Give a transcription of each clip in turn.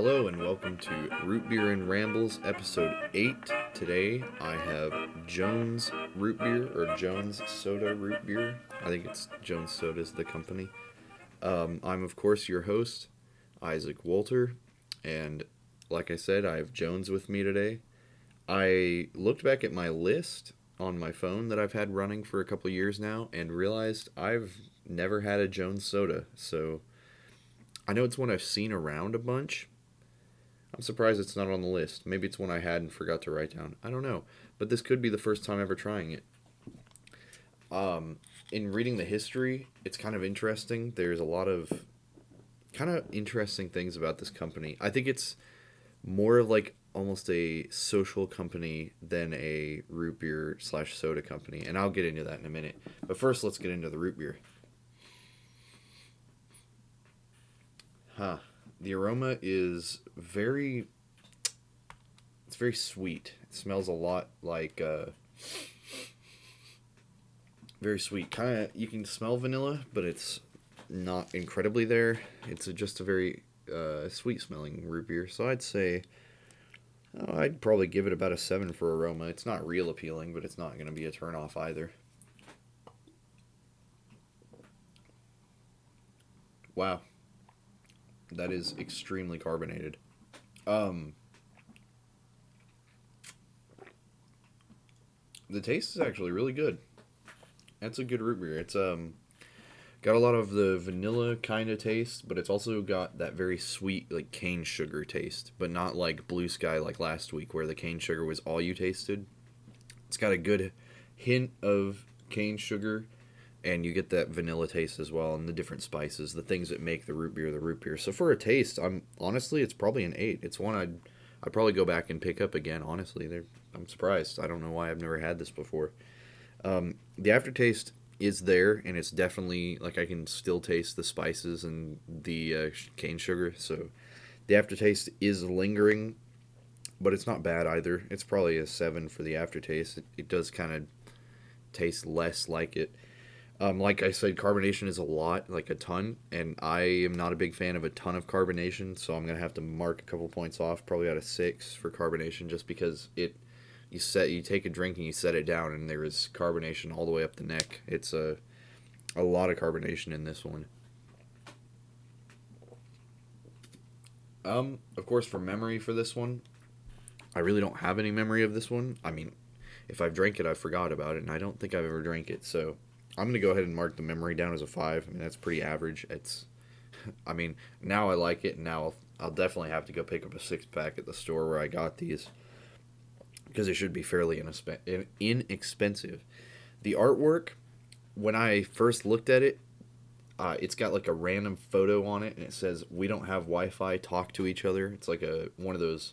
Hello and welcome to Root Beer and Rambles, episode 8. Today I have Jones Root Beer or Jones Soda Root Beer. I think it's Jones Soda is the company. Um, I'm, of course, your host, Isaac Walter, and like I said, I have Jones with me today. I looked back at my list on my phone that I've had running for a couple years now and realized I've never had a Jones Soda, so. I know it's one I've seen around a bunch. I'm surprised it's not on the list. Maybe it's one I had and forgot to write down. I don't know. But this could be the first time ever trying it. Um, in reading the history, it's kind of interesting. There's a lot of kind of interesting things about this company. I think it's more of like almost a social company than a root beer slash soda company. And I'll get into that in a minute. But first, let's get into the root beer. Huh. The aroma is very it's very sweet. It smells a lot like uh very sweet. Kind of you can smell vanilla, but it's not incredibly there. It's a, just a very uh, sweet smelling root beer. So I'd say oh, I'd probably give it about a 7 for aroma. It's not real appealing, but it's not going to be a turn off either. Wow that is extremely carbonated. Um, the taste is actually really good. That's a good root beer. It's um got a lot of the vanilla kind of taste, but it's also got that very sweet like cane sugar taste, but not like blue sky like last week where the cane sugar was all you tasted. It's got a good hint of cane sugar and you get that vanilla taste as well and the different spices the things that make the root beer the root beer. So for a taste i'm honestly it's probably an eight. It's one i'd i'd probably go back and pick up again honestly. They're, i'm surprised. I don't know why i've never had this before. Um, the aftertaste is there and it's definitely like i can still taste the spices and the uh, cane sugar. So the aftertaste is lingering but it's not bad either. It's probably a seven for the aftertaste. It, it does kind of taste less like it um, like I said, carbonation is a lot, like a ton, and I am not a big fan of a ton of carbonation, so I'm gonna have to mark a couple points off, probably out of six for carbonation, just because it you set you take a drink and you set it down, and there is carbonation all the way up the neck. It's a a lot of carbonation in this one. Um, of course, for memory for this one, I really don't have any memory of this one. I mean, if I've drank it, I forgot about it, and I don't think I've ever drank it, so I'm gonna go ahead and mark the memory down as a five. I mean that's pretty average. It's, I mean now I like it. And now I'll, I'll definitely have to go pick up a six pack at the store where I got these because it should be fairly inexpensive. The artwork, when I first looked at it, uh, it's got like a random photo on it, and it says "We don't have Wi-Fi. Talk to each other." It's like a one of those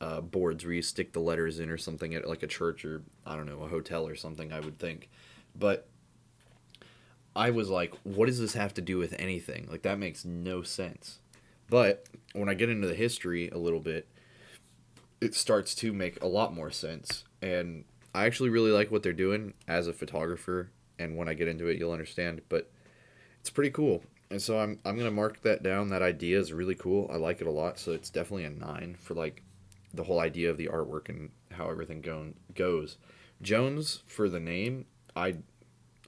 uh, boards where you stick the letters in or something at like a church or I don't know a hotel or something. I would think, but I was like, what does this have to do with anything? Like, that makes no sense. But when I get into the history a little bit, it starts to make a lot more sense. And I actually really like what they're doing as a photographer. And when I get into it, you'll understand. But it's pretty cool. And so I'm, I'm going to mark that down. That idea is really cool. I like it a lot. So it's definitely a nine for like the whole idea of the artwork and how everything go- goes. Jones, for the name, I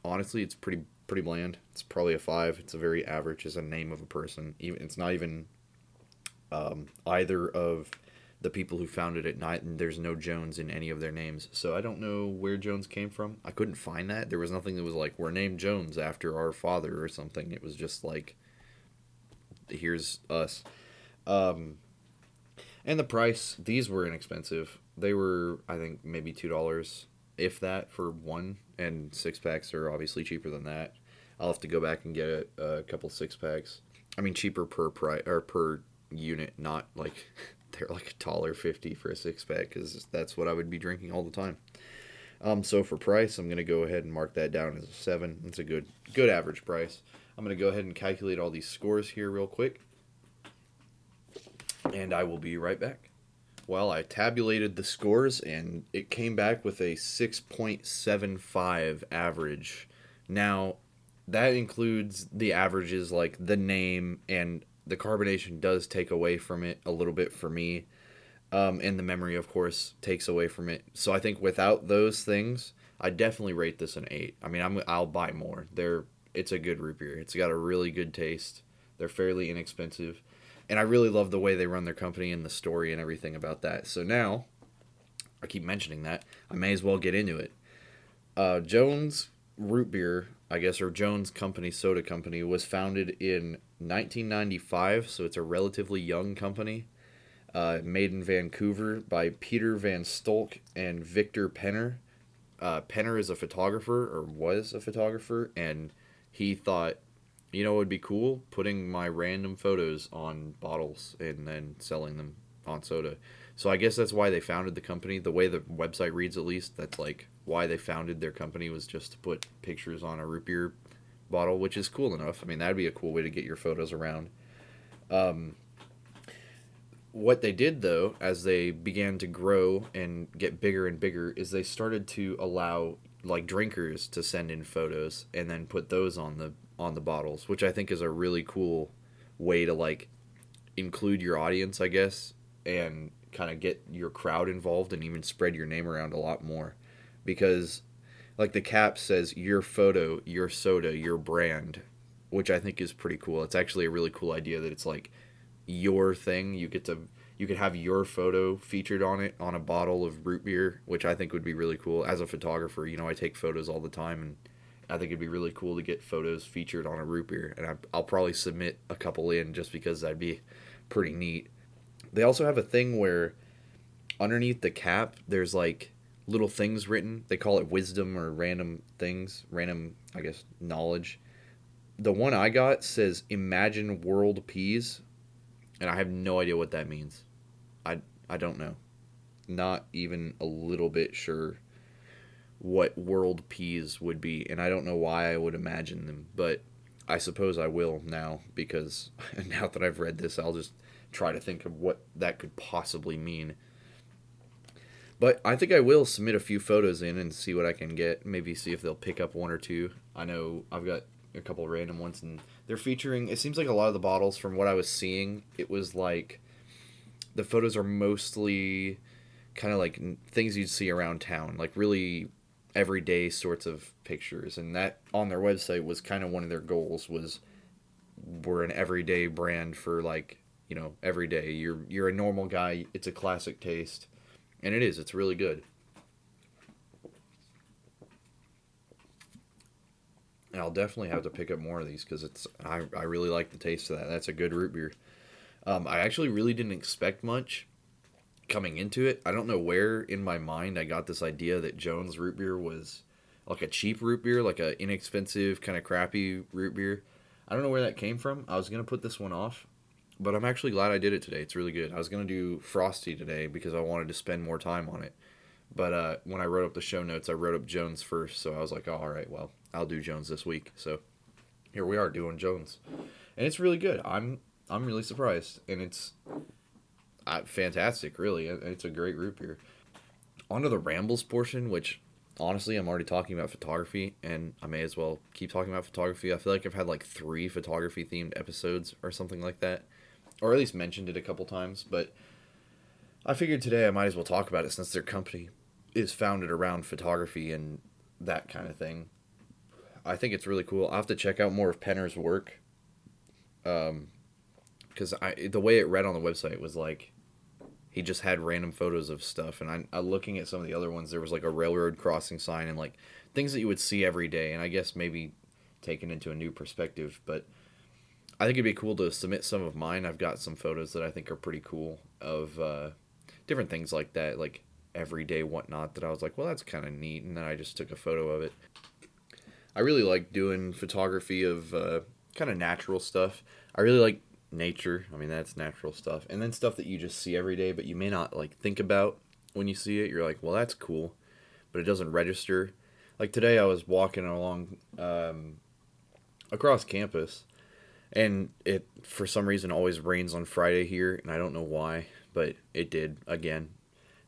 honestly, it's pretty pretty bland. It's probably a five. It's a very average as a name of a person. Even it's not even um, either of the people who founded it. Not and there's no Jones in any of their names. So I don't know where Jones came from. I couldn't find that. There was nothing that was like we're named Jones after our father or something. It was just like here's us. Um, and the price. These were inexpensive. They were I think maybe two dollars if that for one and six packs are obviously cheaper than that I'll have to go back and get a, couple six packs. I mean, cheaper per price or per unit, not like they're like a dollar fifty for a six pack because that's what I would be drinking all the time. Um, so for price, I'm gonna go ahead and mark that down as a seven. It's a good good average price. I'm gonna go ahead and calculate all these scores here real quick, and I will be right back. Well, I tabulated the scores and it came back with a 6.75 average. Now, that includes the averages like the name and the carbonation does take away from it a little bit for me. Um, and the memory, of course, takes away from it. So I think without those things, I definitely rate this an eight. I mean, I'm I'll buy more. They're it's a good root beer. It's got a really good taste. They're fairly inexpensive, and I really love the way they run their company and the story and everything about that. So now, I keep mentioning that I may as well get into it. Uh, Jones Root Beer, I guess, or Jones Company Soda Company, was founded in 1995, so it's a relatively young company. Uh, made in Vancouver by Peter Van Stolk and Victor Penner. Uh, Penner is a photographer, or was a photographer, and he thought, you know, it would be cool putting my random photos on bottles and then selling them on soda. So I guess that's why they founded the company. The way the website reads, at least, that's like why they founded their company was just to put pictures on a root beer bottle, which is cool enough. I mean, that'd be a cool way to get your photos around. Um, what they did though, as they began to grow and get bigger and bigger, is they started to allow like drinkers to send in photos and then put those on the on the bottles, which I think is a really cool way to like include your audience, I guess, and kind of get your crowd involved and even spread your name around a lot more because like the cap says your photo, your soda, your brand, which I think is pretty cool. It's actually a really cool idea that it's like your thing. You get to you could have your photo featured on it on a bottle of root beer, which I think would be really cool. As a photographer, you know, I take photos all the time, and I think it'd be really cool to get photos featured on a root beer. And I, will probably submit a couple in just because that'd be pretty neat. They also have a thing where underneath the cap, there's like little things written. They call it wisdom or random things, random, I guess, knowledge. The one I got says Imagine World Peas, and I have no idea what that means. I I don't know. Not even a little bit sure what world peas would be, and I don't know why I would imagine them, but I suppose I will now because now that I've read this, I'll just try to think of what that could possibly mean. But I think I will submit a few photos in and see what I can get. Maybe see if they'll pick up one or two. I know I've got a couple random ones, and they're featuring. It seems like a lot of the bottles, from what I was seeing, it was like the photos are mostly kind of like things you'd see around town, like really everyday sorts of pictures. And that on their website was kind of one of their goals was we're an everyday brand for like you know every day. You're you're a normal guy. It's a classic taste, and it is. It's really good. I'll definitely have to pick up more of these because it's I, I really like the taste of that. That's a good root beer. Um, I actually really didn't expect much coming into it. I don't know where in my mind I got this idea that Jones root beer was like a cheap root beer, like an inexpensive kind of crappy root beer. I don't know where that came from. I was gonna put this one off, but I'm actually glad I did it today. It's really good. I was gonna do Frostie today because I wanted to spend more time on it. But uh, when I wrote up the show notes, I wrote up Jones first, so I was like, oh, all right, well, I'll do Jones this week. So here we are doing Jones, and it's really good. I'm I'm really surprised, and it's uh, fantastic. Really, it's a great root beer. On to the rambles portion, which honestly I'm already talking about photography, and I may as well keep talking about photography. I feel like I've had like three photography themed episodes or something like that, or at least mentioned it a couple times. But I figured today I might as well talk about it since their company is founded around photography and that kind of thing. I think it's really cool. I'll have to check out more of Penner's work. Um, because I the way it read on the website was like he just had random photos of stuff, and I, I looking at some of the other ones, there was like a railroad crossing sign and like things that you would see every day, and I guess maybe taken into a new perspective, but. I think it'd be cool to submit some of mine. I've got some photos that I think are pretty cool of uh, different things like that, like everyday whatnot. That I was like, well, that's kind of neat, and then I just took a photo of it. I really like doing photography of uh, kind of natural stuff. I really like nature. I mean, that's natural stuff. And then stuff that you just see every day, but you may not like think about when you see it. You're like, well, that's cool, but it doesn't register. Like today, I was walking along um, across campus, and it for some reason always rains on Friday here, and I don't know why, but it did again.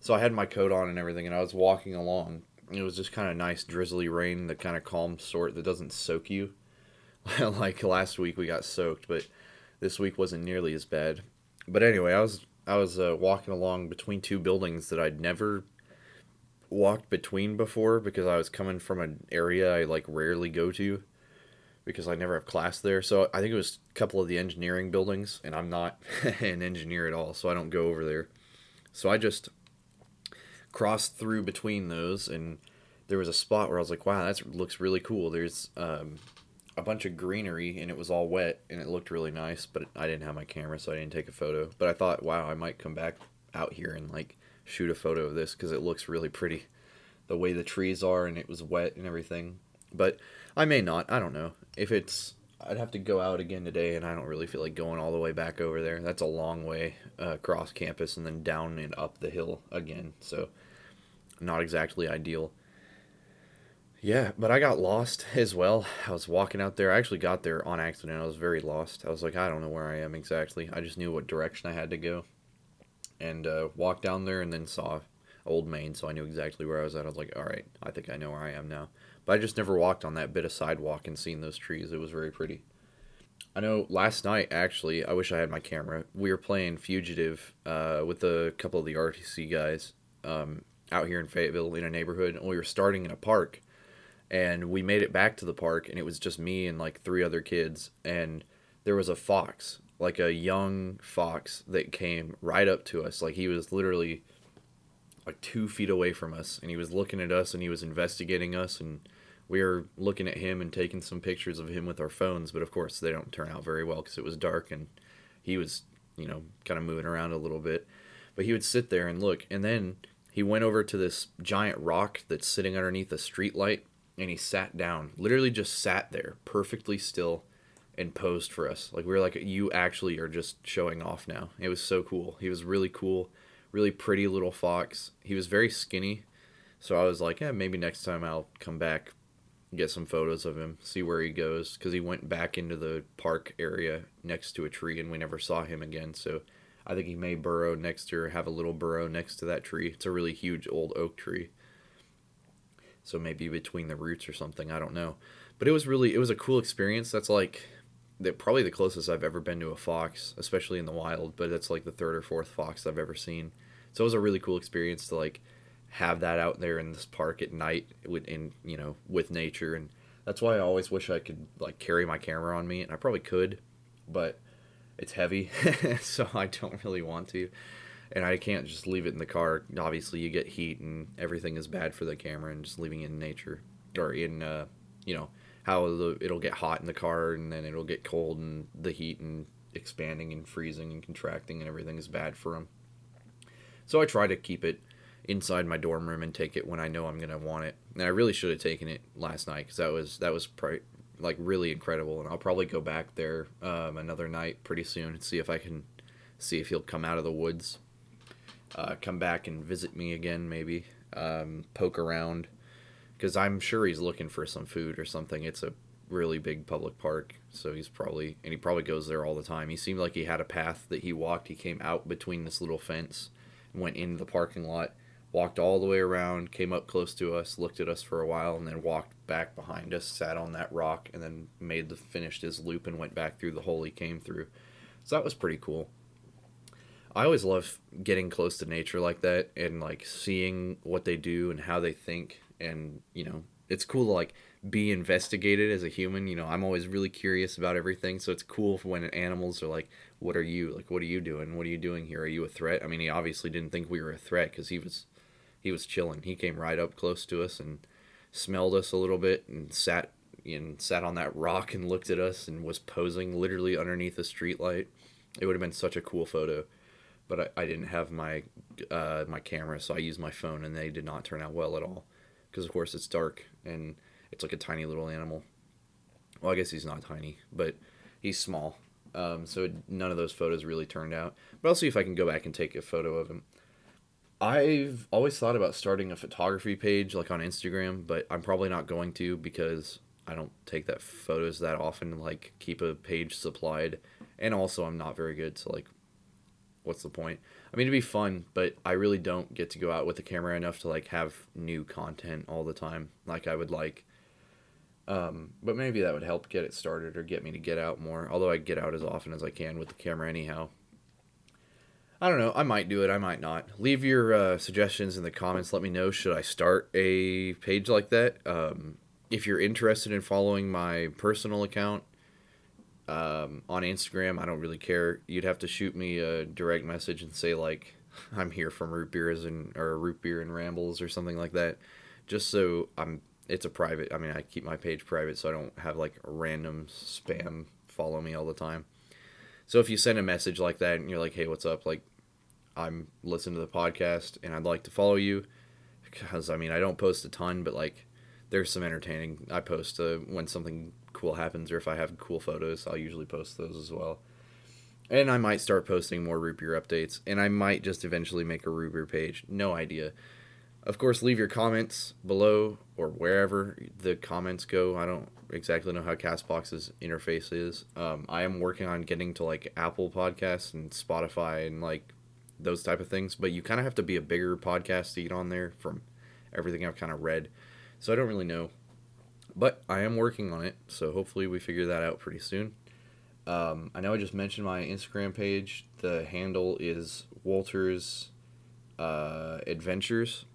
So I had my coat on and everything, and I was walking along, it was just kind of nice drizzly rain, the kind of calm sort that doesn't soak you. like last week we got soaked, but this week wasn't nearly as bad. But anyway, I was I was uh, walking along between two buildings that I'd never walked between before because I was coming from an area I like rarely go to because I never have class there. So I think it was a couple of the engineering buildings, and I'm not an engineer at all, so I don't go over there. So I just crossed through between those, and there was a spot where I was like, "Wow, that looks really cool." There's um, a bunch of greenery, and it was all wet, and it looked really nice. But I didn't have my camera, so I didn't take a photo. But I thought, "Wow, I might come back out here and like shoot a photo of this because it looks really pretty." The way the trees are, and it was wet and everything. But I may not. I don't know. If it's, I'd have to go out again today, and I don't really feel like going all the way back over there. That's a long way uh, across campus and then down and up the hill again. So, not exactly ideal. Yeah, but I got lost as well. I was walking out there. I actually got there on accident. I was very lost. I was like, I don't know where I am exactly. I just knew what direction I had to go. And uh, walked down there and then saw Old Main, so I knew exactly where I was at. I was like, all right, I think I know where I am now. But I just never walked on that bit of sidewalk and seen those trees. It was very pretty. I know last night, actually, I wish I had my camera. We were playing Fugitive uh, with a couple of the RTC guys um, out here in Fayetteville in a neighborhood, and we were starting in a park. And we made it back to the park, and it was just me and like three other kids. And there was a fox, like a young fox, that came right up to us. Like he was literally like two feet away from us, and he was looking at us and he was investigating us and we were looking at him and taking some pictures of him with our phones, but of course they don't turn out very well because it was dark and he was, you know, kind of moving around a little bit. But he would sit there and look, and then he went over to this giant rock that's sitting underneath a streetlight, and he sat down, literally just sat there perfectly still and posed for us. Like we were like, you actually are just showing off now. It was so cool. He was really cool, really pretty little fox. He was very skinny. So I was like, yeah, maybe next time I'll come back get some photos of him, see where he goes, because he went back into the park area next to a tree, and we never saw him again. So I think he may burrow next to or have a little burrow next to that tree. It's a really huge old oak tree. So maybe between the roots or something, I don't know. But it was really it was a cool experience. That's like that probably the closest I've ever been to a fox, especially in the wild, but that's like the third or fourth fox I've ever seen. So it was a really cool experience to like have that out there in this park at night with in you know with nature. And that's why I always wish I could like carry my camera on me and I probably could but it's heavy so I don't really want to. And I can't just leave it in the car. Obviously you get heat and everything is bad for the camera and just leaving it in nature or in uh, you know how it'll get hot in the car and then it'll get cold and the heat and expanding and freezing and contracting and everything is bad for them so I try to keep it inside my dorm room and take it when I know I'm gonna want it. And I really should have taken it last night because that was that was pri- like really incredible. And I'll probably go back there um, another night pretty soon and see if I can see if he'll come out of the woods, uh, come back and visit me again, maybe um, poke around because I'm sure he's looking for some food or something. It's a really big public park, so he's probably and he probably goes there all the time. He seemed like he had a path that he walked. He came out between this little fence, and went into the parking lot walked all the way around, came up close to us, looked at us for a while, and then walked back behind us, sat on that rock, and then made the finished his loop and went back through the hole he came through. So that was pretty cool. I always love getting close to nature like that and like seeing what they do and how they think. And you know it's cool to like be investigated as a human. You know i'm always really curious about everything so it's cool when animals are like what are you? Like what are you doing? What are you doing here? Are you a threat? I mean he obviously didn't think we were a threat because he was he was chilling. He came right up close to us and smelled us a little bit and sat and sat on that rock and looked at us and was posing literally underneath a street light. It would have been such a cool photo, but I, I didn't have my uh, my camera, so I used my phone, and they did not turn out well at all. Because of course it's dark and it's like a tiny little animal. Well, I guess he's not tiny, but he's small. Um, so none of those photos really turned out. But I'll see if I can go back and take a photo of him. I've always thought about starting a photography page like on Instagram, but I'm probably not going to because I don't take that photos that often like keep a page supplied and also I'm not very good so like what's the point? I mean it'd be fun, but I really don't get to go out with the camera enough to like have new content all the time like I would like. Um, but maybe that would help get it started or get me to get out more. Although I get out as often as I can with the camera anyhow. I don't know. I might do it. I might not. Leave your uh, suggestions in the comments. Let me know. Should I start a page like that? Um, if you're interested in following my personal account um, on Instagram, I don't really care. You'd have to shoot me a direct message and say like, "I'm here from Root Beers and or Root Beer and Rambles" or something like that, just so I'm. It's a private. I mean, I keep my page private, so I don't have like random spam follow me all the time. So if you send a message like that and you're like, "Hey, what's up?" Like, I'm listening to the podcast and I'd like to follow you because I mean I don't post a ton, but like there's some entertaining. I post uh, when something cool happens or if I have cool photos, I'll usually post those as well. And I might start posting more root beer updates, and I might just eventually make a root beer page. No idea. Of course, leave your comments below or wherever the comments go. I don't exactly know how Castbox's interface is. Um, I am working on getting to like Apple Podcasts and Spotify and like those type of things. But you kind of have to be a bigger podcast to get on there from everything I've kind of read. So I don't really know. But I am working on it. So hopefully we figure that out pretty soon. Um, I know I just mentioned my Instagram page. The handle is Wolters uh, Adventures.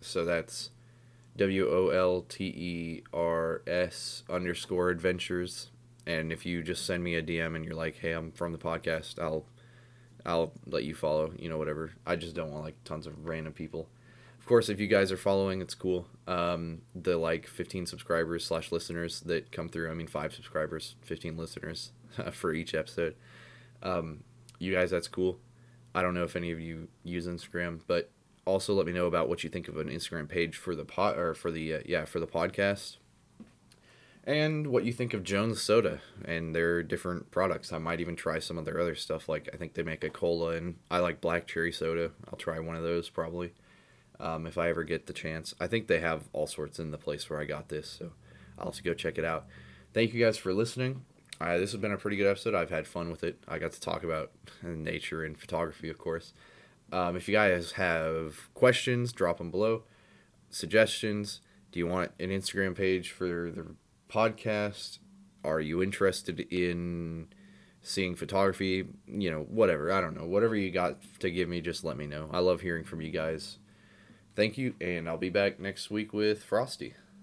So that's W O L T E R S underscore adventures. And if you just send me a DM and you're like, hey, I'm from the podcast, I'll I'll let you follow, you know, whatever. I just don't want like tons of random people. Of course, if you guys are following, it's cool. Um, the like 15 subscribers slash listeners that come through, I mean, five subscribers, 15 listeners for each episode. Um, you guys, that's cool. I don't know if any of you use Instagram, but also let me know about what you think of an Instagram page for the pot or for the uh, yeah for the podcast and what you think of Jones Soda and their different products. I might even try some of their other stuff. Like I think they make a cola, and I like black cherry soda. I'll try one of those probably um, if I ever get the chance. I think they have all sorts in the place where I got this, so I'll have to go check it out. Thank you guys for listening. Uh, this has been a pretty good episode. I've had fun with it. I got to talk about nature and photography, of course. Um, if you guys have questions, drop them below. Suggestions. Do you want an Instagram page for the podcast? Are you interested in seeing photography? You know, whatever. I don't know. Whatever you got to give me, just let me know. I love hearing from you guys. Thank you, and I'll be back next week with Frostie.